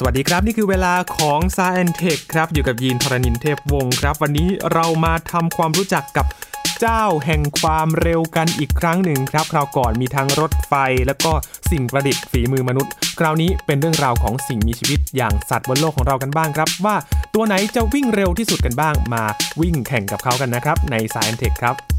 สวัสดีครับ นี่คือเวลาของ s าย e n t e c h ครับ อยู่กับยีนทรณินเทพวงศ์ครับ วันนี้เรามาทำความรู้จักกับเจ้าแห่งความเร็วกันอีกครั้งหนึ่งครับ คราวก่อนมีทั้งรถไฟ แล้วก็สิ่งประดิษฐ์ฝีมือมนุษย์ คราวนี้เป็นเรื่องราวของสิ่งมีชีวิตอย่างสัตว์บนโลกของเรากันบ้างครับ ว่าตัวไหนจะวิ่งเร็วที่สุดกันบ้าง มาวิ่งแข่งกับเขากันนะครับ ใน s าย e n t e c h ครับ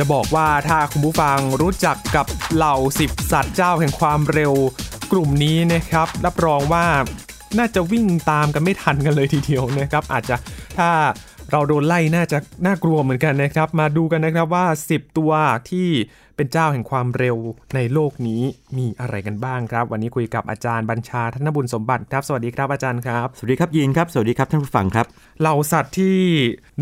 จะบอกว่าถ้าคุณผู้ฟังรู้จักกับเหล่าสิบสัตว์เจ้าแห่งความเร็วกลุ่มนี้นะครับ รับรองว่าน่าจะวิ่งตามกันไม่ทันกันเลยทีเดียวนะครับ อาจจะถ้าเราโดนไล่น่าจะน่ากลัวเหมือนกันนะครับ มาดูกันนะครับว่า 10 ตัวที่ เป็นเจ้าแห่งความเร็วในโลกนี้มีอะไรกันบ้างครับ วันนี้คุยกับอาจารย์บัญชาธนบุญสมบัติครับ สวัสดีครับอาจารย์ครับ สวัสดีครับยีนครับ สวัสดีครับท่านผู้ฟังครับ เหล่าสัตว์ที่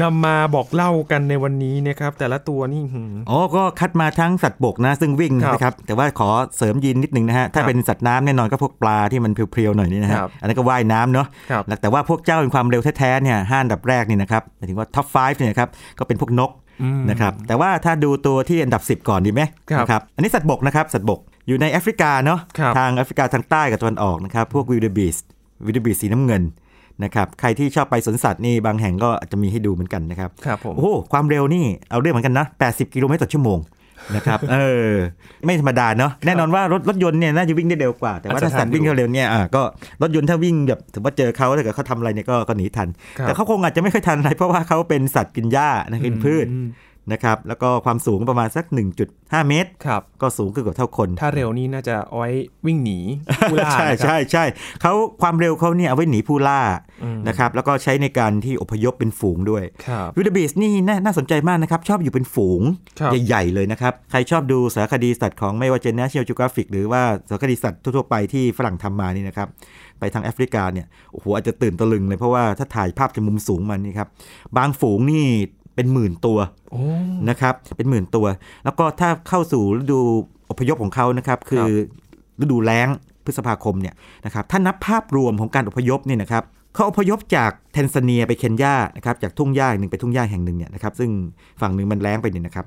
นำมาบอกเล่ากันในวันนี้นะครับ แต่ละตัวนี่หืมอ๋อก็คัดมาทั้งสัตว์บกนะ ซึ่งวิ่งครับนะครับ แต่ว่าขอเสริมยีนนิดนึงนะฮะถ้าครับเป็นสัตว์น้ำแน่นอนก็พวกปลาที่มันเพรียวๆหน่อยนี่นะฮะครับอันนั้นก็ว่ายน้ำเนาะครับแล้วแต่ว่าพวกเจ้าเป็นความเร็วแท้ๆเนี่ยห้าอันดับแรกนี่นะครับหมายถึงว่า top 5เนี่ยนะครับก็เป็นพวกนกอืม นะครับแต่ว่าถ้าดูตัวที่อันดับ 10 ก่อนดีไหมครับนะครับอันนี้สัตว์บกนะครับสัตว์บกอยู่ในแอฟริกาเนาะครับทางแอฟริกาทางใต้กับตะวันออกนะครับพวก wildebeestวิลเดบีสสีน้ำเงินนะครับใครที่ชอบไปสวนสัตว์นี่บางแห่งก็อาจจะมีให้ดูเหมือนกันนะครับครับผมโอ้โหความเร็วนี่เอาเรื่องเหมือนกันนะ 80 กิโลเมตรต่อชั่วโมง นะครับเออไม่ธรรมดาเนาะแน่นอนว่ารถรถยนต์เนี่ยน่าจะวิ่งได้เร็วกว่า แต่ว่าอาจจะถ้าสัตว์ทันอยู่วิ่งเร็วๆเนี่ยอะก็รถยนต์ถ้าวิ่งแบบถือว่าเจอเขาถ้าเกิดเขาทำอะไรเนี่ยก็ก็หนีทันครับแต่เขาคงอาจจะไม่ค่อยทันอะไรเพราะว่าเขาเป็นสัตว์กินหญ้านะกินพืชอืม นะครับแล้วก็ความสูงประมาณสัก 1.5 เมตรครับก็สูงขึ้นกว่าเท่าคน ถ้าเร็วนี่น่าจะเอาไว้วิ่งหนีผู้ล่า ใช่นะครับใช่ใช่เขาความเร็วเขาเนี่ยเอาไว้หนีผู้ล่าอืมนะครับแล้วก็ใช้ในการที่อพยพเป็นฝูงด้วยครับวิดบีสนี่น่าน่าสนใจมากนะครับ ชอบอยู่เป็นฝูงครับใหญ่ๆเลยนะครับ ใครชอบดูสารคดีสัตว์ของไม่ว่าจะ National Geographic หรือว่าสารคดีสัตว์ทั่วๆไปที่ฝรั่งทำมานี่นะครับไปทางแอฟริกาเนี่ยโอ้โหอาจจะตื่นตะลึงเลยเพราะว่าถ้าถ่ายภาพจากมุมสูงมันนี่ครับบางฝูงนี่ เป็นหมื่นตัวโอ้นะครับเป็นหมื่นตัว แล้วก็ถ้าเข้าสู่ฤดูอพยพของเขานะครับคือฤดูแล้งพฤษภาคมเนี่ยนะครับถ้านับภาพรวมของการอพยพเนี่ยนะครับเขาอพยพจากแทนซาเนียไปเคนยานะครับจากทุ่งหญ้าหนึ่งไปทุ่งหญ้าแห่งหนึ่งเนี่ยนะครับซึ่งฝั่งหนึ่งมันแล้งไปเนี่ยนะครับ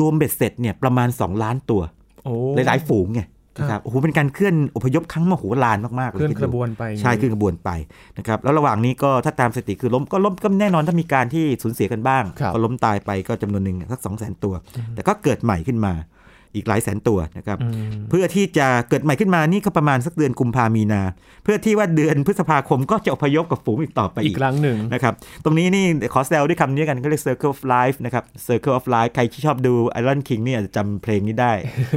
รวมเบ็ดเสร็จเนี่ยประมาณ 2 ล้านตัวโอ้หลายๆฝูงไง นะครับโอ้โหเป็นการเคลื่อนอพยพครั้งมโหฬารมากๆเลยเคลื่อนคิดขดูบวนไปใช่ขึ้นกระบวนไปนะครับแล้วระหว่างนี้ก็ถ้าตามสถิติคือล้มก็ล้มก็แน่นอนถ้ามีการที่สูญเสียกันบ้างครับก็ล้มตายไปก็จำนวนหนึ่งสักสองแสนตัว แต่ก็เกิดใหม่ขึ้นมา อีกหลายแสนตัวนะครับอืมเพื่อที่จะเกิดใหม่ขึ้นมานี่ก็ประมาณสักเดือนกุมภามีนา เพื่อที่ว่าเดือนพฤษภาคมก็จะอพยพกับฝูงอีกต่อไปอีอีกกครั้งหนึ่งนะครับ ตรงนี้นี่ขอแซวด้วยคำนี้กันก็เรียก Circle of Life นะครับ Circle of Life ใครที่ชอบดู Iron King เนี่ยอาจจะจำเพลงนี้ได้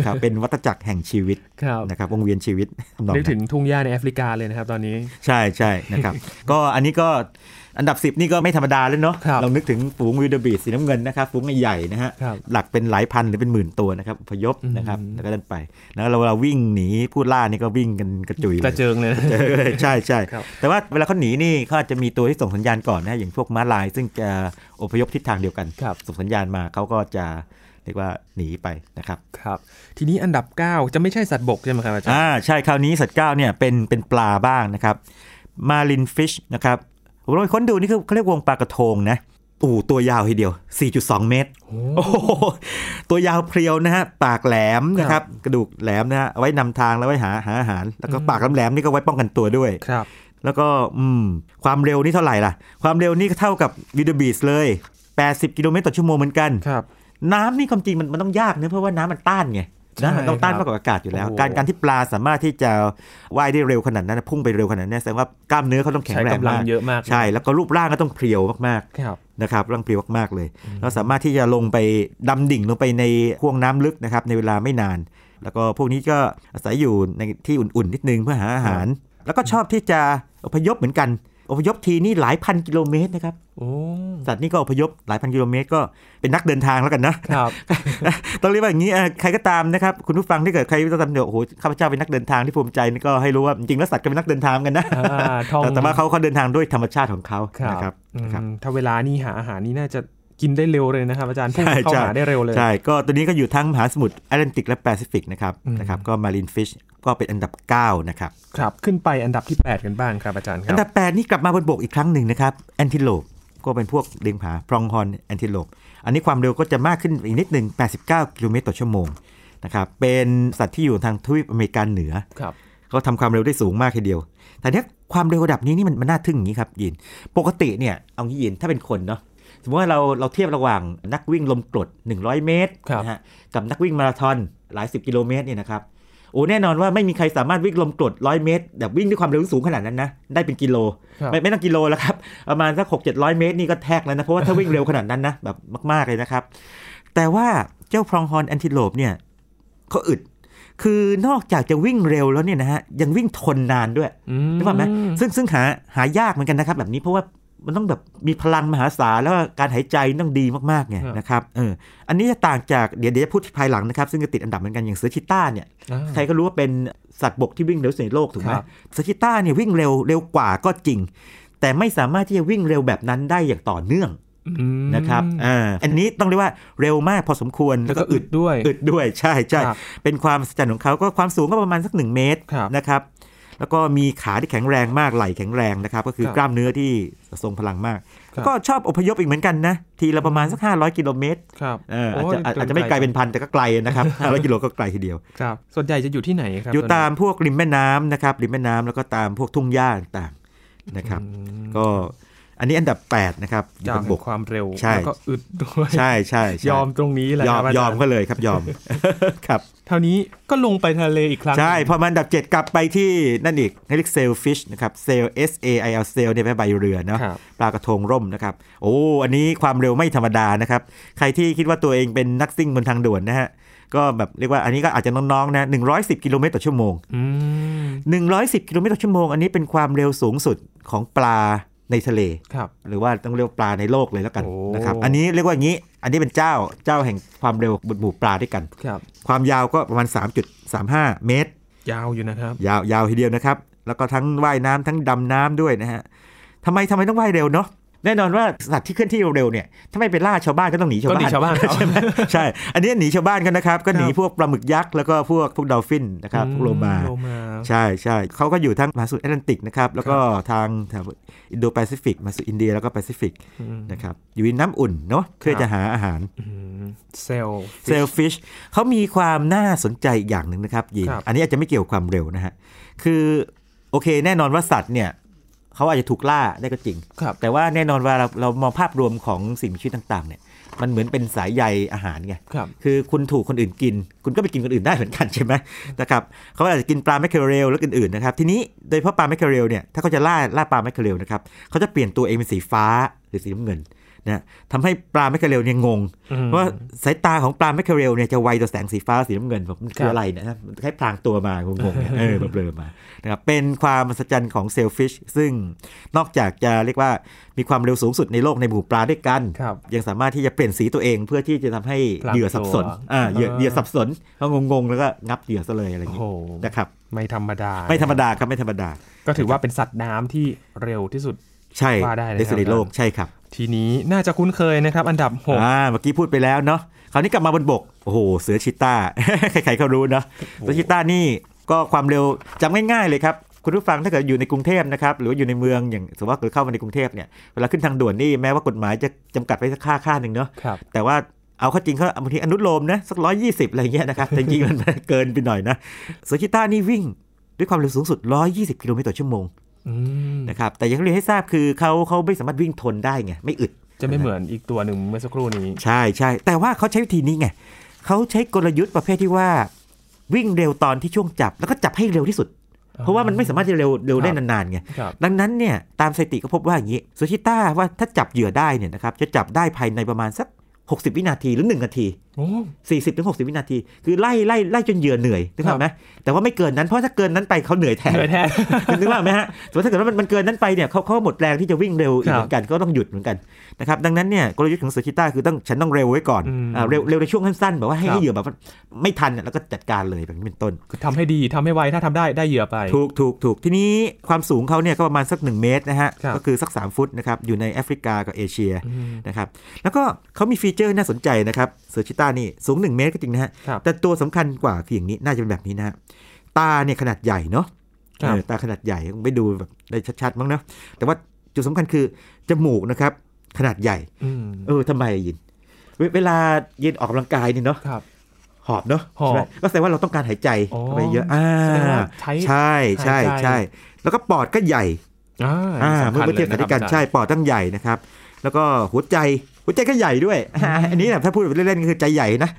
ครับเป็นวัฏจักรแห่งชีวิตครับนะครับวงเวียนชีวิตทำนองนึกนั้นถึงทุ่งหญ้าในแอฟริกาเลยนะครับตอนนี้ใช่ใช่นะครับ ก็อันนี้ก็ อันดับ 10 นี่ก็ไม่ธรรมดาแล้วเนาะครับเรานึกถึงฝูงวิดบีสีน้ำเงินนะครับฝูงใหญ่ๆนะฮะครับหลักเป็นหลายพันหรือเป็นหมื่นตัวนะครับอพยพนะครับแล้วก็เดินไปแล้วเราเราวิ่งหนีผู้ล่านี่ก็วิ่งกันกระจุยกเลระยเจิงเลยนะเจอเลยใช่ใช่ครับแต่ว่าเวลาเขาหนีนี่เขาอาจจะมีตัวที่ส่งสัญญาณก่อนนะอย่างพวกม้าลาย ซึ่งจะอพยพทิศทางเดียวกันครับส่งสัญญาณมาเขาก็จะเรียกว่าหนีไปนะครับครับ ทีนี้อันดับ 9 จะไม่ใช่สัตว์บกใช่ไหมครับอาจารย์อ่าใช่คราวนี้สัตว์เก้าเนี่ยเป็นเป็นปลาบ้างนะครับมาลินฟิชนะครับ ผมลองไปค้นดูนี่คือเขาเรียกวงปลากระทงนะโอ้โหตัวยาวทีเดียว 4.2 เมตร โอ้โหตัวยาวเพรียวนะฮะ ปากแหลมนะครับ กระดูกแหลมนะฮะเอาไว้นำทางแล้วไว้หาหาอาหาร แล้วก็ปากแหลมๆนี่ก็ไว้ป้องกันตัวด้วย ครับ แล้วก็อืมความเร็วนี่เท่าไหร่ล่ะ ความเร็วนี่ก็เท่ากับวิดบีสเลย 80 กิโลเมตรต่อชั่วโมงเหมือนกัน ครับ น้ำนี่ความจริงมันมันต้องยากนะเพราะว่าน้ำมันต้านไงใช่ นะมันต้องต้านครับมากกว่าอากาศอยู่แล้วโอ้โหการการที่ปลาสามารถที่จะว่ายได้เร็วขนาดนั้นพุ่งไปเร็วขนาดนั้นแสดงว่ากล้ามเนื้อเขาต้องแข็งใช้แรงกำลังมากเยอะมาก ใช่แล้วก็รูปร่างก็ต้องเพรียวมากครับๆนะครับร่างเพรียวมากๆเลย เราสามารถที่จะลงไปดำดิ่งลงไปในห่วงน้ำลึกนะครับในเวลาไม่นาน แล้วก็พวกนี้ก็อาศัยอยู่ในที่อุ่นๆนิดนึงเพื่อหาอาหาร แล้วก็ชอบที่จะอพยพเหมือนกัน อพยพทีนี่หลายพันกิโลเมตรนะครับโอ้สัตว์นี่ก็อพยพหลายพันกิโลเมตร ก็เป็นนักเดินทางแล้วกันนะครับต้องเรียกว่าอย่างนี้เอ่อใครก็ตามนะครับคุณผู้ฟังที่เกิดใครจะทำเดี๋ยวโอ้โหข้าพเจ้าเป็นนักเดินทางที่ภูมิใจนี่ก็ให้รู้ว่าจริงๆแล้วสัตว์ก็เป็นนักเดินทางกันนะอ่าท่องแต่แต่ว่าเขาเขาเดินทางด้วยธรรมชาติของเขาครับนะครับอืมนะครับถ้าเวลานี่หาอาหารนี่น่าจะกินได้เร็วเลยนะครับอาจารย์พุ่งใช่เข้าใช่หาได้เร็วเลย ใช่ ก็ตัวนี้ก็อยู่ทั้งมหาสมุทรแอตแลนติกและแปซิฟิกนะครับอืมนะครับก็ marlin fish ก็เป็นอันดับ 9 นะครับ ครับ ขึ้นไปอันดับที่ 8 กันบ้างครับอาจารย์ครับอันบดับ 8 นี่กลับมาบนบกอีกครั้งหนึ่งนะครับ antelope ก็เป็นพวกเลียงผา pronghorn antelope อันนี้ความเร็วก็จะมากขึ้นอีกนิดหนึ่ง89 กิโลเมตรต่อชั่วโมงนะครับเป็นสัตว์ที่อยู่ทางทวีปอเมริกาเหนือครับเขาทำความเร็วได้สูงมากทีเดียว แต่เนี้ยความเร็วระดับนี้นี่มันมันน่าทึ่งอย่างนี้ครับยิน ปกติเนี่ยเอางี้ยินถ้าเป็นคนเนาะสมมติว่าเราเราเทียบระหว่างนักวิ่งลมกรด 100 เมตรครับนะฮะกับนักวิ่งมาราธอนหลายสิบกิโลเมตรเนี่ยนะครับ โอ้แน่นอนว่าไม่มีใครสามารถวิ่งลมกรดร้อยเมตรแบบวิ่งด้วยความเร็วสูงขนาดนั้นนะได้เป็นกิโลครับไม่ไม่ต้องกิโลแล้วครับประมาณสักหกเจ็ดร้อยเมตรนี่ก็แทกแล้วนะเพราะว่าถ้าวิ่งเร็วขนาดนั้นนะแบบมากๆเลยนะครับ แต่ว่าเจ้าพรองฮอนแอนติโลปเนี่ยเขาอึดคือนอกจากจะวิ่งเร็วแล้วเนี่ยนะฮะยังวิ่งทนนานด้วยอืมนึกภาพไหมซึ่งซึ่งหาหายากเหมือนกันนะครับ แบบนี้เพราะว่า มันต้องแบบมีพลังมหาศาลแล้วก็การหายใจต้องดีมากๆไงครับนะครับเอออันนี้จะต่างจากเดี๋ยวเดี๋ยวจะพูดภายหลังนะครับ ซึ่งจะติดอันดับเหมือนกันอย่างเสือชิต้าเนี่ยอ่าใครก็รู้ว่าเป็นสัตว์บกที่วิ่งเร็วที่สุดในโลกถูกไหมครับเสือชิต้าเนี่ยวิ่งเร็วเร็วกว่าก็จริง แต่ไม่สามารถที่จะวิ่งเร็วแบบนั้นได้อย่างต่อเนื่องอืมนะครับอ่าอันนี้ต้องเรียกว่าเร็วมากพอสมควรแล้วก็อึดด้วยอึดด้วยใช่ใช่ครับเป็นความสัศจรรย์ของเขาก็ความสูงก็ประมาณสักหนึ่งเมตรครับนะครับ แล้วก็มีขาที่แข็งแรงมากไหล่แข็งแรงนะครับก็คือครับกล้ามเนื้อที่ทรงพลังมากครับก็ชอบอพยพอีกเหมือนกันนะทีละประมาณสัก 500 กิโลเมตรครับเอออาจโจะอาจอาจจะไม่ไกลเป็นพันแต่ก็ไกลนะครับ500กิโลก็ไกลทีเดียวครับส่วนใหญ่จะอยู่ที่ไหนครับอยู่วนี้ตามพวกริมแม่น้ำนะครับริมแม่น้ำแล้วก็ตามพวกทุ่งหญ้าต่างๆนะครับอืมก็ อันนี้อันดับ 8 นะครับอยู่เจ้าแห่งความเร็วบนบกใช่แล้วก็อึดด้วยใช่ใช่ใช่ยอมตรงนี้แหละยอมครับอายอจามรย์ยอมก็เลยครับยอมครับเท่านี้ก็ลงไปทะเลอีกครั้ง ใช่ พอมันอันดับ 7 กลับไปที่นั่นอีกเรียกเซลฟิชนะครับเซล S A I L เซลเนี่ยแปลว่าใบเรือเนาะครับปลากระโทงร่มนะครับ โอ้อันนี้ความเร็วไม่ธรรมดานะครับ ใครที่คิดว่าตัวเองเป็นนักซิ่งบนทางด่วนนะฮะก็แบบเรียกว่าอันนี้ก็อาจจะน้องๆนะ110 กิโลเมตรต่อชั่วโมงอืม110 กิโลเมตรต่อชั่วโมง อันนี้เป็นความเร็วสูงสุดของปลา ในทะเลครับหรือว่าต้องเรียกว่าปลาในโลกเลยแล้วกันโอ้นะครับอันนี้เรียกว่าอย่างนี้ อันนี้เป็นเจ้าเจ้าแห่งความเร็วบนหมู่ปลาด้วยกันครับความยาวก็ประมาณ 3.35 เมตร ยาวอยู่นะครับ ยาวยาวทีเดียวนะครับ แล้วก็ทั้งว่ายน้ำทั้งดำน้ำด้วยนะฮะทำไมทำไมต้องว่ายเร็วเนาะ แน่นอนว่าสัตว์ที่เคลื่อนที่เร็วๆเนี่ยถ้าไม่ไปล่าชาวบ้านก็ต้องหนีชาวก็บ้านหนีชาวบ้านเขาใช่ไหมใช่ อันนี้หนีชาวบ้านกันนะครับ ก็หนีครับพวกปลาหมึกยักษ์แล้วก็พวกพวก dolphin นะครับพวกโลมาโลมาใช่ใช่เขาก็อยู่ทั้งมหาสมุทรแอตแลนติกนะครับแล้วก็ทางแถวอินโดแปซิฟิกมหาสมุทรอินเดียแล้วก็แปซิฟิกอืมนะครับอยู่ในน้ำอุ่นเนาะเพื่อครับจะหาอาหารอืม sail sailfishิชเขามีความน่าสนใจอีกอย่างหนึ่งนะครับยินครับอันนี้อาจจะไม่เกี่ยวกับความเร็วนะฮะคือโอเค แน่นอนว่าสัตว์เนี่ย เขาอาจจะถูกล่าได้ก็จริงครับแต่ว่าแน่นอนว่าเราเรามองภาพรวมของสิ่งมีชีวิตต่างๆเนี่ยมันเหมือนเป็นสายใยอาหารไงครับคือคุณถูกคนอื่นกิน คุณก็ไปกินคนอื่นได้เหมือนกันใช่ไหมนะครับเขาอาจจะกินปลา mackerel และอื่นๆนะครับทีนี้โดยเฉพาะปลา mackerel เนี่ยถ้าเขาจะล่าล่าปลา mackerel นะครับเขาจะเปลี่ยนตัวเองเป็นสีฟ้าหรือสีน้ำเงิน นะทำให้ปลา mackerel เนี่ยงงอืมเพราะว่าสายตาของปลา mackerel เนี่ยจะไวต่อแสงสีฟ้าสีน้ำเงินแบบมันคืออะไรครับเนะครับมันคล้ายพลางตัวมางงๆเนี่ยเออเบลอๆมานะครับเป็นความมหัศจรรย์ของ sailfish ซึ่งนอกจากจะเรียกว่ามีความเร็วสูงสุดในโลกในหมู่ปลาด้วยกันครับยังสามารถที่จะเปลี่ยนสีตัวเองเพื่อที่จะทำให้พลางเหยื่อสับสนตัวอ่าเหยื่อเออเหยื่อสับสนเขางงๆ แล้วก็งับเหยื่อซะเลยอะไรอย่างโอ้นี้โหนะครับไม่ธรรมดา ไม่ธรรมดาครับไม่ธรรมดา ก็ถือว่าเป็นสัตว์น้ำที่เร็วที่สุดใช่ว่าได้เลยในสุดในครับโลกใช่ครับ ทีนี้น่าจะคุ้นเคยนะครับอันดับหกอ่าเมื่อกี้พูดไปแล้วเนาะคราวนี้กลับมาบนบก โอ้โห เสือชิต้า ใครๆก็รู้เนาะเสือชิต้านี่ก็ความเร็วจำง่ายๆเลยครับ คุณผู้ฟังถ้าเกิดอยู่ในกรุงเทพนะครับ หรือว่าอยู่ในเมืองอย่างสมมติว่าเกิดเข้ามาในกรุงเทพเนี่ยเวลาขึ้นทางด่วนนี่แม้ว่ากฎหมายจะจำกัดไว้สักค่าค่าหนึ่งเนาะครับแต่ว่าเอาเข้าจริงเขาบางทีอนุโลมนะสักร้อยยี่สิบอะไรเงี้ยนะครับแต่จริงๆมันเกินไปหน่อยนะเสือชิต้านี่วิ่งด้วยความเร็วสูงสุด 120 กิโลเมตรต่อชั่วโมงอืม นะครับแต่อยังเรียนให้ทราบคือเขาเขาไม่สามารถวิ่งทนได้ไงไม่อึด จะไม่เหมือนอีกตัวหนึ่งเมื่อสักครู่นี้ ใช่ใช่แต่ว่าเขาใช้วิธีนี้ไงเขาใช้กลยุทธ์ประเภทที่ว่า วิ่งเร็วตอนที่ช่วงจับ แล้วก็จับให้เร็วที่สุด เพราะว่ามันไม่สามารถจะเร็วเร็วได้ครับนานๆไงครับดังนั้นเนี่ยตามสถิติก็พบว่าอย่างนี้ซูชิต้าว่าถ้าจับเหยื่อได้เนี่ยนะครับจะจับได้ภายในประมาณสัก 60 วินาทีหรือ 1 นาที โอ้40ถึง60วินาที คือไล่ไล่ไล่จนเหยื่อเหนื่อยนึกภาพไหมแต่ว่าไม่เกินนั้นเพราะถ้าเกินนั้นไปเขาเหนื่อยแทนเหนื่อยแทนนึกภาพไหมฮะสมมติถ้าเกิดว่ามันมันเกินนั้นไปเนี่ยเขาเขาหมดแรงที่จะวิ่งเร็วอีกครับเหมือนกันก็ต้องหยุดเหมือนกันนะครับดังนั้นเนี่ยกลยุทธ์ของเสือชีตาห์คือต้องฉันต้องเร็วไว้ก่อนอืมอ่าเร็วเร็วในช่วงสั้นๆแบบว่าให้ครับให้เหยื่อแบบว่าไม่ทันเนี่ยแล้วก็จัดการเลยแบบนี้เป็นต้นคือทำให้ดีทำให้ไวถ้าทำได้ได้เหยื่อไป ถูกถูกถูกทีนี้ความสูงเขาเนี่ยก็ประมาณสัก 1 เมตรนะฮะครับก็คือสัก 3 ฟุตนะครับอยู่ในแอฟริกากับเอเชียอืมนะครับแล้วก็เขามี feature น่าสนใจนะครับเสือชีตาห์นี่สูง 1 เมตรก็จริงนะฮะครับแต่ตัวสำคัญกว่าคืออย่างนี้น่าจะเป็นแบบนี้นะฮะ ตาเนี่ยขนาดใหญ่เนาะครับเออตาขนาดใหญ่ไปดูแบบได้ชัดๆมั้งเนาะแต่ว่าจุดสำคัญคือจมูกนะครับ ขนาดใหญ่อืมเออทำไมอะยินเวเวลายินออกกำลังกายนี่เนาะครับหอบเนาะหอบใช่ไหมก็แสดงว่าเราต้องการหายใจอ๋อเข้าไปเยอะอ่าแสดงว่าใช้ใช่ใช่หายใจใช่แล้วก็ปอดก็ใหญ่อ่าอ่าสำเมื่อคัญเมื่อเทียบกับลที่กันอาจารย์ใช่ปอดตั้งใหญ่นะครับ แล้วก็หัวใจ หัวใจก็ใหญ่ด้วย อันนี้นะถ้าพูดเล่นๆก็คือใจใหญ่นะ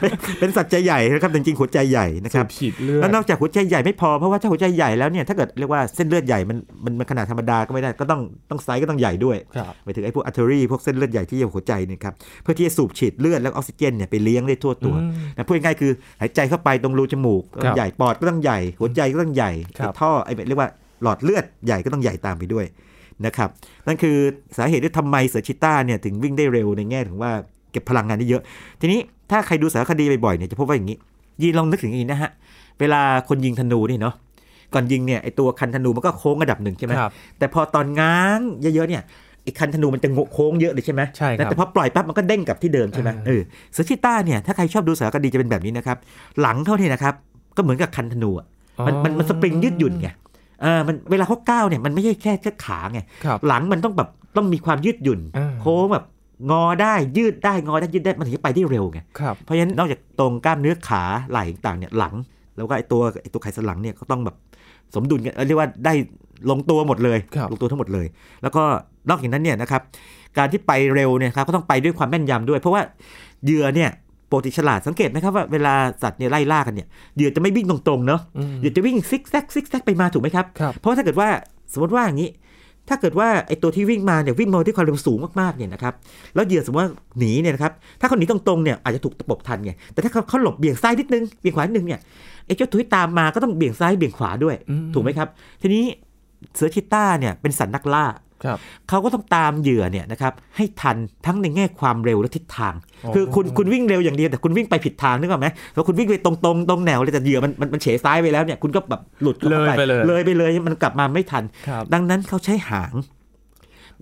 เป็นเป็นสัตว์ใจใหญ่นะครับแต่จริงๆหัวใจใหญ่นะคสูรับบฉีดเลือดแล้วนอกจากหัวใจใหญ่ไม่พอเพราะว่าถ้าหัวใจใหญ่แล้วเนี่ยถ้าเกิดเรียกว่าเส้นเลือดใหญ่มันมันมันขนาดธรรมดาก็ไม่ได้ก็ต้องต้องไซส์ก็ต้องใหญ่ด้วยครับหมายถึงไอ้พวก artery พวกเส้นเลือดใหญ่ที่อยู่หัวใจเนี่ยครับเพื่อที่จะสูบฉีดเลือดแล้วออกซิเจนเนี่ยไปเลี้ยงได้ทั่วตัวอืมนะพูดง่ายๆคือหายใจเข้าไปตรงรูจมูกก็ต้องครับใหญ่ปอดก็ต้องใหญ่ หัวใจก็ต้องใหญ่ครับไอ้ท่อไอ้เรียกว่าหลอดเลือดใหญ่ก็ต้องใหญ่ตามไปด้วย นะครับนั่นคือสาเหตุที่ทำไมเสือชีตาห์เนี่ยถึงวิ่งได้เร็วในแง่ถึงว่าเก็บพลังงานได้เยอะ ทีนี้ถ้าใครดูสารคดีบ่อยๆเนี่ยจะพบว่าอย่างนี้ ยีนลองนึกถึงอย่างนี้นะฮะเวลาคนยิงธนูนี่เนาะก่อนยิงเนี่ยไอตัวคันธนูมันก็โค้งระดับหนึ่งใช่ไหมครับแต่พอตอนง้างเยอะๆเนี่ยไอ้คันธนูมันจะโค้งเยอะเลยใช่ไหมใช่ครับแต่พอปล่อยปั๊บมันก็เด้งกลับที่เดิมใช่ไหมอ่าเออเสือชีต้าเนี่ยถ้าใครชอบดูสารคดีจะเป็นแบบนี้นะครับหลังเขาเนี่ยนะครับก็เหมือนกับคันธนูอะมันมันมันสปริงยืดหยุ่นไง เออมันเวลาเขาก้าวเนี่ยมันไม่ใช่แค่แค่ขาไงครับหลังมันต้องแบบต้องมีความยืดหยุ่นอ่าโค้งแบบงอได้ยืดได้งอได้ยืดได้มันถึงจะไปได้เร็วไงครับเพราะฉะนั้นนอกจากตรงกล้ามเนื้อขาไหล่ต่างๆเนี่ยหลัง แล้วก็ไอตัวไอตัวไขสันหลังเนี่ยก็ต้องแบบสมดุลกันเอ่อเรียกว่าได้ลงตัวหมดเลยครับลงตัวทั้งหมดเลย แล้วก็นอกจากนั้นเนี่ยนะครับการที่ไปเร็วเนี่ยครับก็ต้องไปด้วยความแม่นยำด้วย เพราะว่าเหยื่อเนี่ย ปกติฉลาดสังเกตไหมครับว่าเวลาสัตว์เนี่ยไล่ล่ากันเนี่ยเหยื่อจะไม่วิ่งตรงๆเนาะอืมเหยื่อจะวิ่งซิกแซกซิกแซกไปมาถูกไหมครับครับเพราะว่าถ้าเกิดว่าสมมติว่าอย่างนี้ ถ้าเกิดว่าไอตัวที่วิ่งมาเนี่ยวิ่งมาด้วยความเร็วสูงมากๆเนี่ยนะครับแล้วเหยื่อสมมติว่าหนีเนี่ยนะครับถ้าเขาหนีตรงๆเนี่ยอาจจะถูกตะปบทันไงแต่ถ้าเขาเขาหลบเบี่ยงซ้ายนิดนึงเบี่ยงขวานิดนึงเนี่ยไอเจ้าตัวที่ตามมาก็ต้องเบี่ยงซ้ายเบี่ยงขวาด้วยอืมถูกไหมครับ ทีนี้เสือชิต้าเนี่ยเป็นสัตว์นักล่าครับ เขาก็ต้องตามเหยื่อเนี่ยนะครับให้ทันทั้งในแง่ความเร็วและทิศทางอ๋อคือคุณคุณวิ่งเร็วอย่างเดียวแต่คุณวิ่งไปผิดทางนึกออกไหมแล้วคุณวิ่งไปตรงตรงๆตรงแนวเลยแต่เหยื่อมันมันมันเฉซ้ายไปแล้วเนี่ยคุณก็แบบหลุดข้าเลยไปเลยเลยไปเลยมันกลับมาไม่ทันครับดังนั้นเขาใช้หาง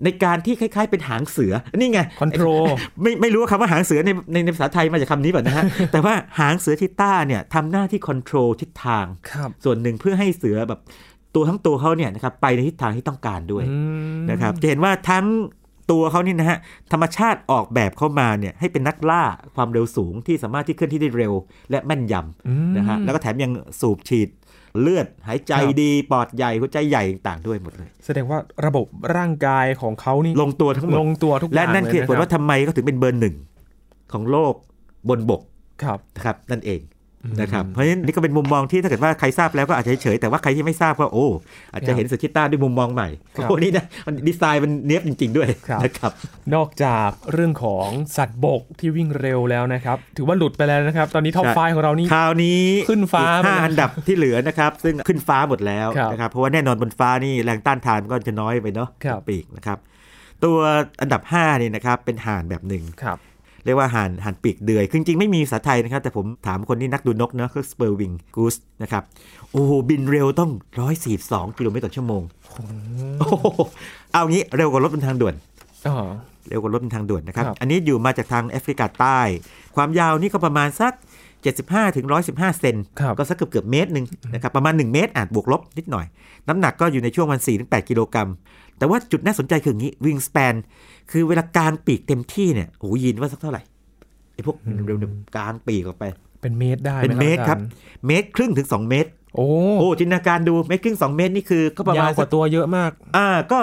ในการที่คล้ายๆเป็นหางเสือ นี่ไงคอนโทรลไม่ไม่รู้ว่าคำว่าหางเสือในในในภาษาไทยมาจากคำนี้ป่ะนะฮะ แต่ว่าหางเสือชิต้าเนี่ยทำหน้าที่คอนโทรลทิศทางครับส่วนหนึ่งเพื่อให้เสือแบบ ตัวทั้งตัวเขาเนี่ยนะครับไปในทิศทางที่ต้องการด้วยอืมนะครับจะเห็นว่าทั้งตัวเขานี่นะฮะธรรมชาติออกแบบเข้ามาเนี่ยให้เป็นนักล่าความเร็วสูงที่สามารถที่เคลื่อนที่ได้เร็ว และแม่นยอืมำนะฮะแล้วก็แถมยังสูบฉีดเลือดหายใจครับดีปอดใหญ่หัวใจใหญ่ต่างๆด้วยหมดเลย แสดงว่าระบบร่างกายของเขานี่ลงตัวทั้งหมดลงตัวทุกอย่างและนั่นคือเหตุผลเลยนะว่าทำไมเขาถึงเป็นเบอร์หนึ่งของโลกบนบกครับนะครับนั่นเองอืม นะครับเพราะฉะนั้นนี่ก็เป็นมุมมองที่ถ้าเกิดว่าใครทราบแล้วก็อาจจะเฉยๆแต่ว่าใครที่ไม่ทราบก็โอ้อาจจะเห็นชีตาห์ด้วยมุมมองใหม่ครับโอ้นี่นะมันดีไซน์มันเนี้ยบจริง ๆ ด้วยครับนะครับนอกจากเรื่องของสัตว์บกที่วิ่งเร็วแล้วนะครับ ถือว่าหลุดไปแล้วนะครับ ตอนนี้ top ใช่ five ของเรานี่คราวนี้ขึ้นฟ้าอีกห้าไปแล้วอันดับที่เหลือนะครับ ซึ่งขึ้นฟ้าหมดแล้วครับนะครับเพราะว่าแน่นอนบนฟ้านี่แรงต้านทานก็จะน้อยไปเนาะครับปีกนะครับตัวอันดับ5นี่นะครับเป็นห่านแบบหนึ่งครับ เรียกว่าห่านห่านปีกเดือยคือจริงๆไม่มีภาษาไทยนะครับ แต่ผมถามคนที่นักดูนกเนาะคือสเปอร์วิงกูสนะครับ โอ้โห บินเร็วต้อง 142 กิโลเมตรต่อชั่วโมงโอ้โหเอางี้เร็วกว่ารถบนทางด่วนอ๋อเร็วกว่ารถบนทางด่วนนะครับครับ อันนี้อยู่มาจากทางแอฟริกาใต้ ความยาวนี่ก็ประมาณสัก75ถึง115 เซนครับก็สักเกือบเกือบๆเมตรหนึ่งนะครับประมาณ 1 เมตรอาจบวกลบนิดหน่อย น้ำหนักก็อยู่ในช่วงวัน4ถึง8กิโลกรัม แต่ว่าจุดน่าสนใจคืออย่างนี้วิงส p ปนคือเวลากางปีกเต็มที่เนี่ยโอ้โหยินว่าสักเท่าไหร่ไอ้พวกเร็วๆกางปีกออกไป เป็นเมตรได้เป็นไหเมตรครับอาจาย์เมตรครึ่งถึง 2 เมตร โอ้โอ้จินตนาการดูเมตรครึ่ง 2 เมตรนี่คือก็ประยามาณวกสัว่าตัวเยอะมากอ่าก็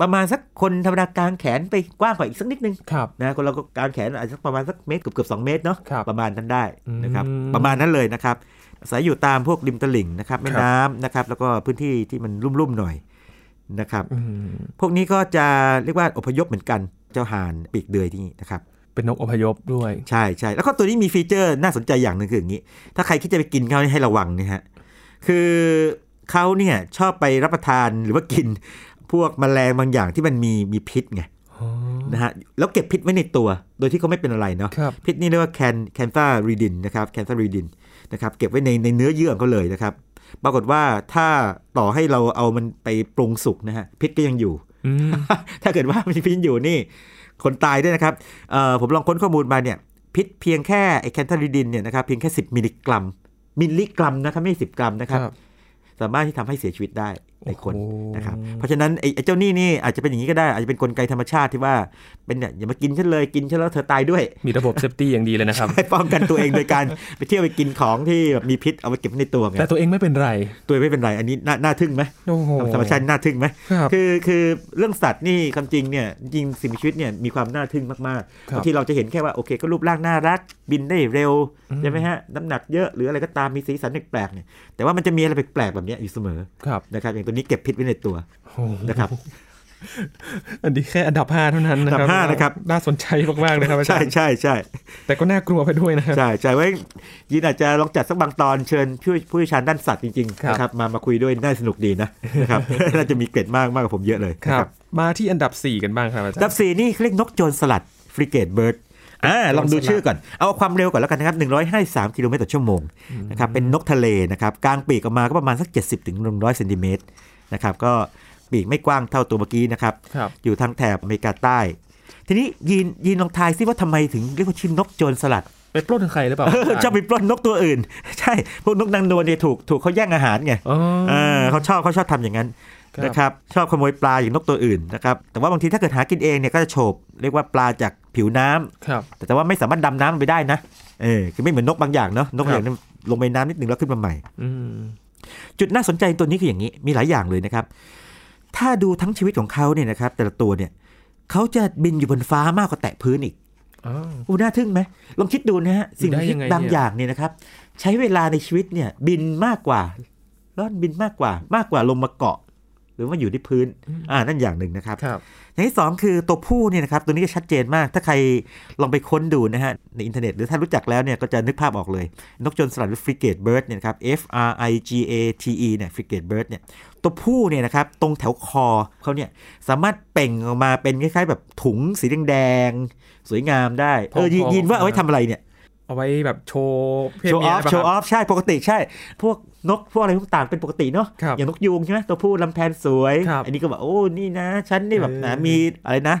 ประมาณสักคนธรรมดากางแขนไปกว้างกว่าอีกสักนิดนึงครับนะคนเราก็การแขนอาจจะประมาณสักเมตรเกือบเกือบสองเมตรเนาะครับประมาณนั้นได้นะครับอืมประมาณนั้นเลยนะครับอาศัยอยู่ตามพวกริมตลิ่งนะครับแม่ครับน้ำนะครับแล้วก็พื้นที่ที่มันลุ่มๆหน่อย นะครับอืมพวกนี้ก็จะเรียกว่าอพยพเหมือนกัน เจ้าห่านปีกเดือยที่นะครับ เป็นนกอพยพด้วย ใช่ใช่แล้วก็ตัวนี้มีฟีเจอร์น่าสนใจอย่างหนึ่งคืออย่างนี้ ถ้าใครคิดจะไปกินเขาให้ระวังนะฮะ คือเขาเนี่ยชอบไปรับประทานหรือว่ากินพวกแมลงบางอย่างที่มันมีมีพิษไงอ๋อนะฮะแล้วเก็บพิษไว้ในตัว โดยที่เขาไม่เป็นอะไรเนาะครับพิษนี่เรียกว่าแคน cantharidin นะครับ cantharidin นะครับเก็บไว้ในในเนื้อเยื่อของเขาเลยนะครับ ปรากฏว่าถ้าต่อให้เราเอามันไปปรุงสุกนะฮะพิษก็ยังอยู่อืมถ้าเกิดว่ามีพิษอยู่นี่ คนตายด้วยนะครับเอ่อผมลองค้นข้อมูลมาเนี่ยพิษเพียงแค่ไอ cantharidin เนี่ยนะครับเพียงแค่ 10 มิลลิกรัม มิลลิกรัมนะครับไม่สิบกรัมนะครับครับสามารถที่ทำให้เสียชีวิตได้ ในคนโอ้โหนะครับเพราะฉะนั้นไอ้ไอ้เจ้านี่นี่อาจจะเป็นอย่างนี้ก็ได้อาจจะเป็นกลไกธรรมชาติที่ว่าเป็นเนี่ยอย่ามากินฉันเลยกินฉันแล้วเธอตายด้วย มีระบบ safety อย่างดีเลยนะครับให้ป้องกันตัวเองโดยการไปเที่ยวไปกินของที่แบบมีพิษเอาไปเก็บไว้ในตัวไงแต่ตัวเองไม่เป็นไรตัวไม่เป็นไรอันนี้น่าน่าทึ่งไหมโอ้โหธรรมชาติน่าทึ่งไหมครับคือคือเรื่องสัตว์นี่ความจริงเนี่ยจริงสิ่งมีชีวิตเนี่ยมีความน่าทึ่งมากครับๆบางทีเราจะเห็นแค่ว่าโอเคก็รูปร่างน่ารัก บินได้เร็วอืมใช่ไหมฮะน้ำหนักเยอะหรืออะไรก็ตามมีสีสันแปลกๆเนี่ยแต่ว่ามันจะมีอะไรแปลกๆแบบเนี้ยอยู่เสมอครับนะครับอย่างตัวนี้เก็บพิษไว้ในตัวโอ้โหนะครับอันนี้แค่อันดับห้าเท่านั้นนะครัอันดับห้านะครับน่าสนใจมากๆเลยครับอาจาใช่รย์ใช่ใช่แต่ก็น่ากลัวไปด้วยนะครับใช่ใช่ไว้ยินอาจจะลองจัดสักบางตอนเชิญผู้ผู้เชี่ยวชาญด้านสัตว์จริงครับๆนะครับมามาคุยด้วยน่าสนุกดีนะนะครับน่าจะมีเกร็ดมากมากกว่าผมเยอะเลยคนะรับ มาที่อันดับ 4 กันบ้างครับอาจารดับย์สี่นี่เรียกนกโจรสลัดฟริเกตเบิร์ด อ่าลองดูโจรสลัดชื่อก่อน เอาความเร็วก่อนแล้วกันนะครับ153กิโลเมตรต่อชั่วโมงนะครับเป็นนกทะเลนะครับกลางปีกออกมาก็ประมาณสัก 70ถึง100เซนติเมตรนะครับก็ปีกไม่กว้างเท่าตัวเมื่อกี้นะครับครับอยู่ทางแถบอเมริกาใต้ ทีนี้ยีนยีนลองทายซิว่าทำไมถึงเรียกว่าชื่อนกโจรสลัด ไปปล้นใครหรือเปล่าเออชอบไปปล้นนกตัวอื่น ใช่ พวกนกนางนวลเนี่ยถูกถูกเขาแย่งอาหารไงอ๋อเออเขาชอบเขาชอบทำอย่างนั้นครับนะครับชอบขโมยปลาอย่างนกตัวอื่นนะครับแต่ว่าบางทีถ้าเกิดหากินเองเนี่ยก็จะโฉบเรียกว่าปลาจาก ผิวน้ำครับแต่แต่ว่าไม่สามารถดำน้ำลงไปได้นะเออคือไม่เหมือนนกบางอย่างเนาะนกครับอย่างนั้นลงไปน้ำนิดนึงแล้วขึ้นมาใหม่อืมจุดน่าสนใจตัวนี้คืออย่างนี้มีหลายอย่างเลยนะครับ ถ้าดูทั้งชีวิตของเขาเนี่ยนะครับ แต่ละตัวเนี่ยเขาจะบินอยู่บนฟ้ามากกว่าแตะพื้นอีกอ๋ออู้น่าทึ่งไหมลองคิดดูนะฮะสิ่งได้ที่ยังไงบางเนี่ยอย่างเนี่ยนะครับ ใช้เวลาในชีวิตเนี่ย บินมากกว่าล่อนบินมากกว่ามากกว่าลงมาเกาะห รือว่าอยู่ที่พื้น อ่า นั่นอย่างหนึ่งนะครับครับอย่างที่สองคือตัวผู้เนี่ยนะครับ ตัวนี้จะชัดเจนมาก ถ้าใครลองไปค้นดูนะฮะ ในอินเทอร์เน็ต หรือถ้ารู้จักแล้วเนี่ย ก็จะนึกภาพออกเลย นกโจรสลัดหรือ frigatebird เนี่ยนะครับ F R I G A T E เนี่ย frigatebird เนี่ย ตัวผู้เนี่ยนะครับ ตรงแถวคอเขาเนี่ย สามารถเบ่งออกมาเป็นคล้ายๆ แบบถุงสีแดงๆ สวยงามได้ เออพอยินพอว่าเอาไว้ทำอะไรเนี่ย เอาไว้แบบโชว์เพศโชว์เมีอยอฟได้ปะโชว์คอรับ off ใช่ปกติใช่ พวกนกพวกอะไรพวกต่างเป็นปกติเนาะครับอย่างนกยูงใช่ไหมตัวผู้ลำแพนสวยครับอันนี้ก็บอกโอ้นี่นะฉันนี่แบบเออนะมีอะไรนะ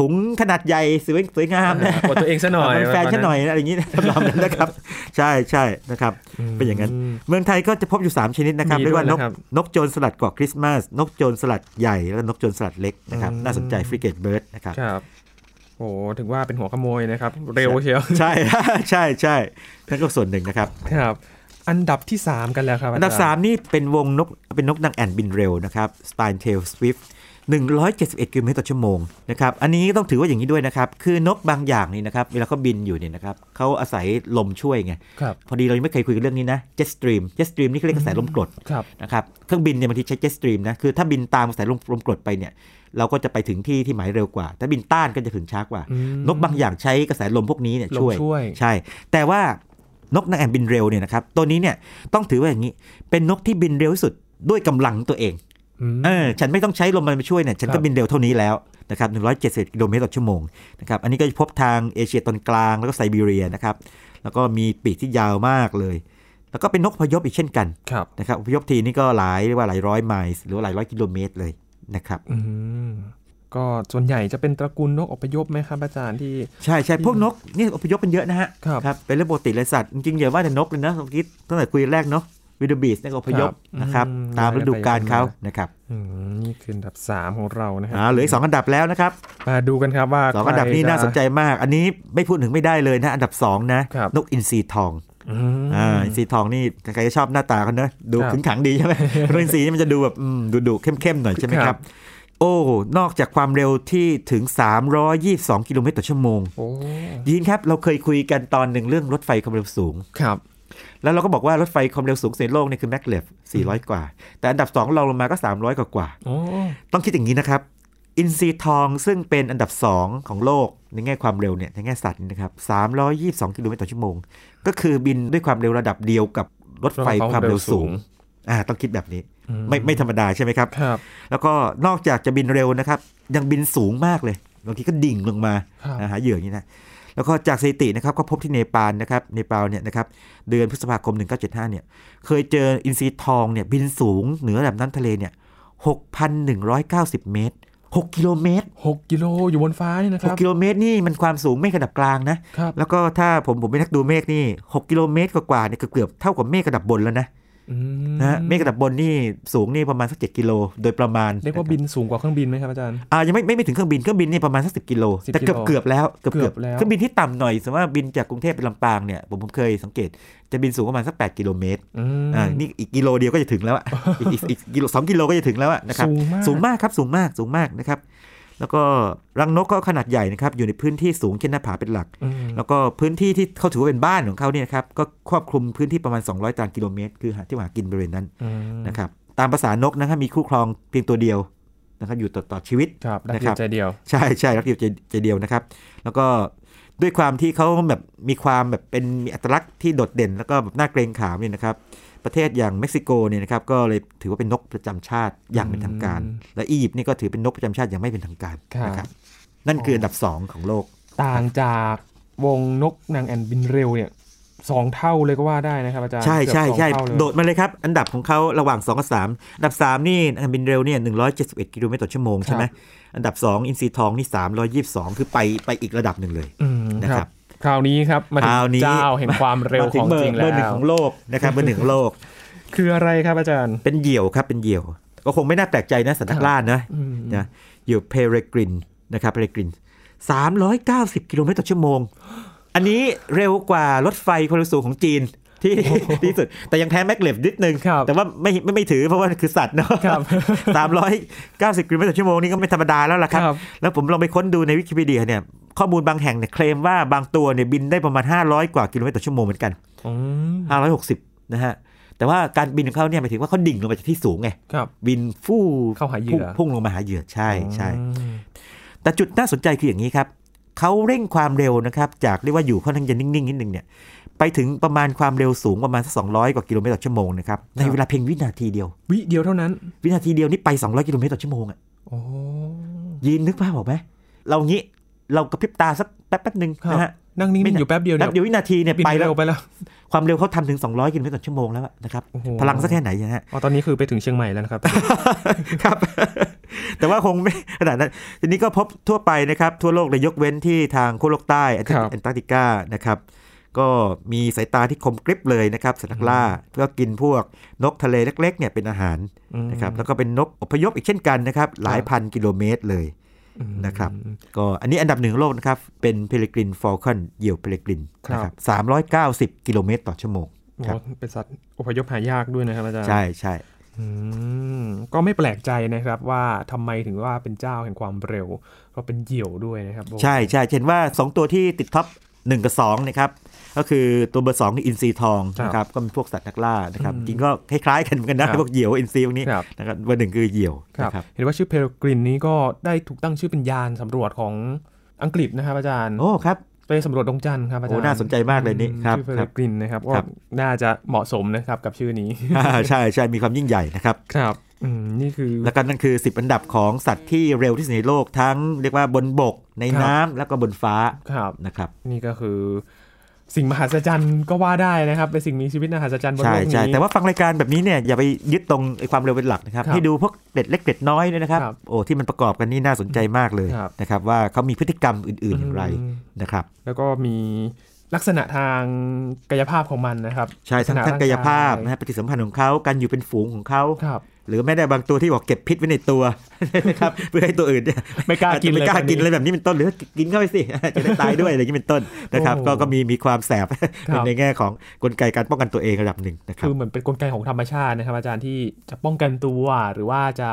ถุงขนาดใหญ่สวยสวยงามนะกดตัวเองซะหน่อยเป็นแฟนฉันหน่อยนะอะไรอย่างนี้นะทำนองนั้นนะครับ ใช่ใช่นะครับ เป็นอย่างนั้นมเมืองไทยก็จะพบอยู่ 3 ชนิดนะครับมีเรียกว่านกด้วยนะครับนกโจรสลัดเกาะคริสต์มาส นกโจรสลัดใหญ่ แล้วก็นกโจรสลัดเล็กนะครับอืมน่าสนใจฟริเกตเบิร์ดนะครับครับ โอ้ถึงว่าเป็นหัวขโมยนะครับ เร็วเชียว ใช่ใช่ใช่นั่นก็ส่วนหนึ่งนะครับครับอันดับที่ 3 กันแล้วครับ อันดับจรย์3นี่เป็นวงนกเป็นนกนางแอ่นบินเร็วนะครับ Spine Tail Swift 171กิโลเมตรต่อชั่วโมงนะครับอันนี้ต้องถือว่าอย่างนี้ด้วยนะครับ คือนกบางอย่างนี่นะครับ เวลาเขาบินอยู่เนี่ยนะครับเขาอาศัยลมช่วยไงครับพอดีเรายังไม่เคยคุยกันเรื่องนี้นะ Jet Stream Jet Stream นี่เขาเรียกกระแสลมกรดครับนะครับเครื่องบินเนี่ยบางทีใช้ Jet Stream นะคือถ้าบินตามกระแสลมลมกรดไปเนี่ยเราก็จะไปถึงที่ที่หมายเร็วกว่า ถ้าบินต้านก็จะถึงช้ากว่าอืมนกบางอย่างใช้กระแสลมพวกนี้เนี่ยลมช่วยช่วยใช่ แต่ว่านกนางแอ่นบินเร็วเนี่ยนะครับตัวนี้เนี่ยต้องถือว่าอย่างนี้เป็นนกที่บินเร็วที่สุดด้วยกำลังตัวเองอืม เออฉันไม่ต้องใช้ลมมันมาช่วยเนี่ยฉันครัก็บบินเร็วเท่านี้แล้วนะครับ170กิโลเมตรต่อชั่วโมงนะครับอันนี้ก็จะพบทางเอเชียตอนกลางแล้วก็ไซบีเรียนะครับแล้วก็มีปีกที่ยาวมากเลย แล้วก็เป็นนกอพยพอีกเช่นกันครับนะครับอพยพทีนี่ก็หลายเรียกว่าหลายร้อยไมล์หรือว่าหลายร้อยกิโลเมตรเลยนะครับอืมก็ส่วนใหญ่จะเป็นตระกูลนกอพยพไหมครับอาจารย์ที่ใช่ใช่พวกนกนี่อพยพเป็นเยอะนะฮะครับครับเป็นเรื่องปกติเลยสัตว์จริงๆอย่าว่าแต่นกเลยนะเมื่อกี้ตั้งแต่คุยแรกเนาะ วิดบีสนี่ก็อพยพครับนะครับอืมตามฤดูกาลเขาไปมานะครับอืมนี่คืออันดับ 3 ของเรานะครัอ่าเหลืออีกสองอันดับแล้วนะครับ มาดูกันครับว่าสองอันดับนี้ใครจะน่าสนใจมาก อันนี้ไม่พูดถึงไม่ได้เลยนะอันดับสองนะครับนกอินทรีทองอืมอ่าอินทรีทองนี่ใครๆก็ชอบหน้าตาเขาเนอะดูครับขึงขังดีใช่ไหมนกอินทรีนี่มันจะดูแบบอืมดุดุๆเข้มๆหน่อยใช่ไหมคครัรับบโอ้ นอกจากความเร็วที่ถึง 322 กิโลเมตรต่อชั่วโมงโอ้ยินครับเราเคยคุยกันตอนหนึ่งเรื่องรถไฟความเร็วสูงครับ แล้วเราก็บอกว่ารถไฟความเร็วสูงสุดในโลกเนี่ยคือแมกเลฟ400 กว่า แต่อันดับ2เราลงมาก็ 300 กว่ากว่าโอ้ต้องคิดอย่างนี้นะครับ อินซีทองซึ่งเป็นอันดับ 2 ของโลกในแง่ความเร็วเนี่ยในแง่สัตว์นี่นะครับ322 กิโลเมตรต่อชั่วโมง ก็คือบินด้วยความเร็วระดับเดียวกับรถไฟความเร็วสูงอ่าต้องคิดแบบนี้อืไม่ไม่ธรรมดาใช่ไหมครับครับ แล้วก็นอกจากจะบินเร็วนะครับ ยังบินสูงมากเลยบางทีก็ดิ่งลงมาครับนะหาเหยื่ออย่างนี้นะ แล้วก็จากสถิตินะครับก็พบที่เนปาลนะครับเนปาลเนี่ยนะครับเดือนพฤษภาคม 1975เนี่ยเคยเจออินทรีทองเนี่ยบินสูงเหนือระดับน้ำทะเลเนี่ย6,190 เมตร 6 กิโลเมตร 6 กิโลอยู่บนฟ้านี่นะค6รับกิโลเมตรนี่มันความสูงเมฆระดับกลางนะครับแล้วก็ถ้าผมผมเป็นนักดูเมฆนี่ 6 กิโลเมตรกว่าๆเนี่ยเกือบๆเท่ากับเมฆระดับบนแล้วนะอืม นะฮะเมฆระดับบนนี่สูงนี่ประมาณสัก7กิโลโดยประมาณเรียกว่าบินสูงกว่าเครื่องบินไหมครับอาจารย์อ่ายังไม่ไม่ไม่ถึงเครื่องบินเครื่องบินนี่ประมาณสักสิกิโล10แต่เกือบกิโลเกือบแล้วเกือบเกืเกืออบบแล้วเครื่องบินที่ต่ำหน่อยสมมติว่าบินจากกรุงเทพไปลำปางเนี่ยผมผมเคยสังเกตจะบินสูงประมาณสัก8กิโลเมตรอืมอ่านี่อีกกิโลเดียวก็จะถึงแล้วอะอีกอีกอีกกิโลสองกิโลก็จะถึงแล้วอะนะครับสูงมากสูงมากครับสูงมากสูงมากนะครับ แล้วก็รังนกก็ขนาดใหญ่นะครับอยู่ในพื้นที่สูงเช่นหน้าผาเป็นหลักอืมแล้วก็พื้นที่ที่เขาถือว่าเป็นบ้านของเขาเนี่ยนะครับก็ครอบคลุมพื้นที่ประมาณ 200ตารางกิโลเมตร คือหาที่หากินบริเวณนั้นอืมนะครับตามภาษานกนะครับมีคู่ครองเพียงตัวเดียวนะครับอยู่ต่อต่อชีวิตครับรักนะเดีคยรัวบใจเดียวใช่ใช่รักเดียวใจใจเดียวนะครับ แล้วก็ด้วยความที่เขาแบบมีความแบบเป็นมีอัตลักษณ์ที่โดดเด่น แล้วก็แบบน่าเกรงขามเนี่ยนะครับ ประเทศอย่างเม็กซิโกเนี่ยนะครับก็เลยถือว่าเป็นนกประจำชาติอย่างเป็นทางการอืมและอียิปต์นี่ก็ถือเป็นนกประจำชาติอย่างไม่เป็นทางการครับนะครับนั่นคืออันดับสองของโลก ต่างจากวงนกนางแอ่นบินเร็วเนี่ยสองเท่าเลยก็ว่าได้นะครับอาจารย์ใช่ใช่ใช่เกือบสองเท่าเลยโดดมาเลยครับ อันดับของเขาระหว่าง 2 กับ 3 อันดับ 3 นี่อันบินเร็วเนี่ย171 กิโลเมตรต่อชั่วโมงใช่ไหมอันดับ 2 อินซีทองนี่322 คือไปไปอีกระดับหนึ่งเลยอืมนะคครัรับบ คราวนี้ครับมาถึคงราวนี้เจ้าแห่งความเร็วมาถึของเบอจริงร์แล้เบอร์หนึ่งวของโลกนะครับเบอร์หนึ่งของโลก คืออะไรครับอาจารย์ เป็นเหยี่ยวครับเป็นเหยี่ยว ก็คงไม่น่าแปลกใจนะสันนักล่านะอืมนะเหยี่ยวเพเรกรินนะครับเพเรกริน390 กิโลเมตรต่อชั่วโมง อันนี้เร็วกว่ารถไฟความเร็วสูงของจีน ที่ที่สุด แต่ยังแพ้แม็กเลฟนิดนึงครับแต่ว่าไม่ไม่ไม่ถือเพราะว่าคือสัตว์เนาะครับสามร้อยเก้าสิบกิโลเมตรต่อชั่วโมงนี่ก็ไม่ธรรมดาแล้วล่ะครับครับ แล้วผมลองไปค้นดูในวิกิพีเดียเนี่ยข้อมูลบางแห่งเนี่ยเคลมว่าบางตัวเนี่ยบินได้ประมาณ 500 กว่ากิโลเมตรต่อชั่วโมงเหมือนกันอืม560นะฮะแต่ว่าการบินของเขาเนี่ยหมายถึงว่าเขาดิ่งลงมาจากที่สูงไงครับบินฟู่เข้าหาเหยื่อพุ่งพุ่งลงมาหาเหยื่อใช่ใช่อืมแต่จุดน่าสนใจคืออย่างนี้ครับ เขาเร่งความเร็วนะครับ จากเรียกว่าอยู่ค่อนข้างจะนิ่งๆนิดนึงเนี่ยไปถึงประมาณความเร็วสูงประมาณสัก200 กว่ากิโลเมตรต่อชั่วโมงนะครับในเวลาเพียงวินาทีเดียว วิเดียวเท่านั้น วินาทีเดียวนี่ไป 200 กิโลเมตรต่อชั่วโมงอะโอ้ยีนนึกภาพออกไหมเรางี้เรากระพริบตาสักแป๊บแป๊บหนึ่งครับนะฮะ นั่งนิ่ไม่งๆนานอยู่แป๊บเดียวแป๊เนี่ยบเดียววินาทีเนี่ยบินไปแล้วเร็วไปแล้ว ความเร็วเขาทำถึง 200 กิโลเมตรต่อชั่วโมงแล้วอะนะครับโอ้โหพลังสักแค่ไหนนะฮะอ๋อตอนนี้คือไปถึงเชียงใหม่แล้วนะครับครับ แต่ว่าคงไม่ขนาดนั้นทีนี้ก็พบทั่วไปนะครับ ทั่วโลกเลยยกเว้นที่ทางขั้วโลกใต้แอนครับแอนตาร์กติกานะครับก็มีสายตาที่คมกริบเลยนะครับสัตว์นักล่าเพื่อกินพวกนกทะเลเล็กๆเนี่ยเป็นอาหารอืมนะครับแล้วก็เป็นนกอพยพอีกเช่นกันนะครับหลายพันกิโลเมตรเลยอืม นะครับก็อันนี้อันดับหนึ่งของโลกนะครับ เป็น Peregrine falcon เหยี่ยว Peregrineครับนะครับสามร้อยเก้าสิบกิโลเมตรต่อชั่วโมงโอ้ครับเป็นสัตว์อพยพหายากด้วยนะครับอาจารย์ใช่ใช่อืมก็ไม่แปลกใจนะครับว่าทำไมถึงว่าเป็นเจ้าแห่งความเร็ว ก็เป็นเหยี่ยวด้วยนะครับ ใช่ใช่เห็นว่า 2 ตัวที่ติด top 1กับ2นะครับ ก็คือตัวเบอร์2คืออินทรีทองนะครับก็เป็นพวกสัตว์นักล่านะครับจริงก็คล้ายๆกันเหมือนกันนะพวกเหยี่ยวอินทรีพวกนี้ครับนะครับเบอร์หนึ่งคือเหยี่ยวครับนะครับเห็นว่าชื่อ Peregrine นี้ก็ได้ถูกตั้งชื่อเป็นยานสำรวจของอังกฤษนะครับอาจารย์โอ้ครับไปสำรวจดวงจันทร์ครับอาจารโอ้ย์น่าสนใจมากเลยนี่ครับชื่อเพคลรับกรินนะครับก็ครับน่าจะเหมาะสมนะครับกับชื่อนี้อ่าใช่ใช่มีความยิ่งใหญ่นะครับ ครับอืมนี่คือแล้วก็นั่นคือ 10 อันดับของสัตว์ที่เร็วที่สุดในโลกทั้งเรียกว่าบนบกในครับน้ำแล้วก็บนฟ้าครับนะครับ นี่ก็คือ สิ่งมหัศจรรย์ก็ว่าได้นะครับเป็นสิ่งมีชีวิตมหัศจรรย์บนใช่โลกนี้ใช่แต่ว่าฟังรายการแบบนี้เนี่ยอย่าไปยึดตรงไอ้ความเร็วเป็นหลักนะครับครับให้ดูพวกเกร็ดเล็กเกร็ดน้อยด้วยนะครับครับโอ้ที่มันประกอบกันนี่น่าสนใจมากเลยครับนะครับว่าเขามีพฤติกรรมอื่น ๆอย่างไรอืมนะครับแล้วก็มีลักษณะทางกายภาพของมันนะครับ ใช่ทั้งลัษณะทั้งกายภาพร่งนะฮะปฏิสัมพันธ์ของเขาการอยู่เป็นฝูงของเขาครับ หรือแม้แต่บางตัวที่บอกเก็บพิษไว้ในตัวนะครับเพื่อให้ตัวอื่นเนี่ยไม่กล้ากินไม่เลยกล้ากินตอะไรอนนี้แบบนี้เป็นต้นหรือกินเข้าไปสิจะได้ตายด้วยอะไรอย่างนี้เป็นต้นนะครับโอ้ก็ก็มีมีความแสบครับในแง่ของกลไกการป้องกันตัวเองระดับหนึ่งนะครับคือเหมือนเป็นกลไกของธรรมชาตินะครับอาจารย์ที่จะป้องกันตัวหรือว่าจะ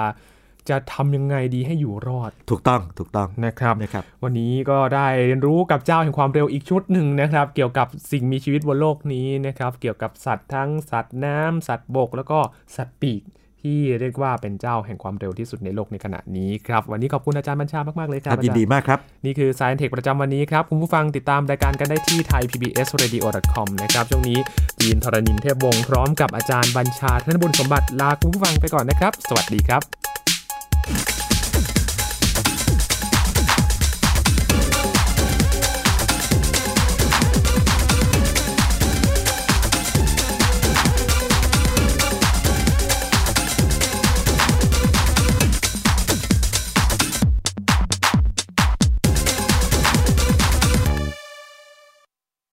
จะทำยังไงดีให้อยู่รอด ถูกต้องถูกต้องนะครับนะครับ วันนี้ก็ได้เรียนรู้กับเจ้าแห่งความเร็วอีกชุดหนึ่งนะครับ เกี่ยวกับสิ่งมีชีวิตบนโลกนี้นะครับ เกี่ยวกับสัตว์ทั้งสัตว์น้ำสัตว์บก แล้วก็สัตว์ปีก ที่เรียกว่าเป็นเจ้าแห่งความเร็วที่สุดในโลกในขณะนี้ครับ วันนี้ขอบคุณอาจารย์บัญชามาก ๆ เลยคครัรับบอายินจารดีย์มากครับ นี่คือ Science Tech ประจำวันนี้ครับ คุณผู้ฟังติดตามรายการกันได้ที่ thaipbsradio.com นะครับ ช่วงนี้ยีนทรณินเทพวงศ์พร้อมกับอาจารย์บัญชาธนบุญสมบัติลาคุณผู้ฟังไปก่อนนะครับ สวัสดีครับ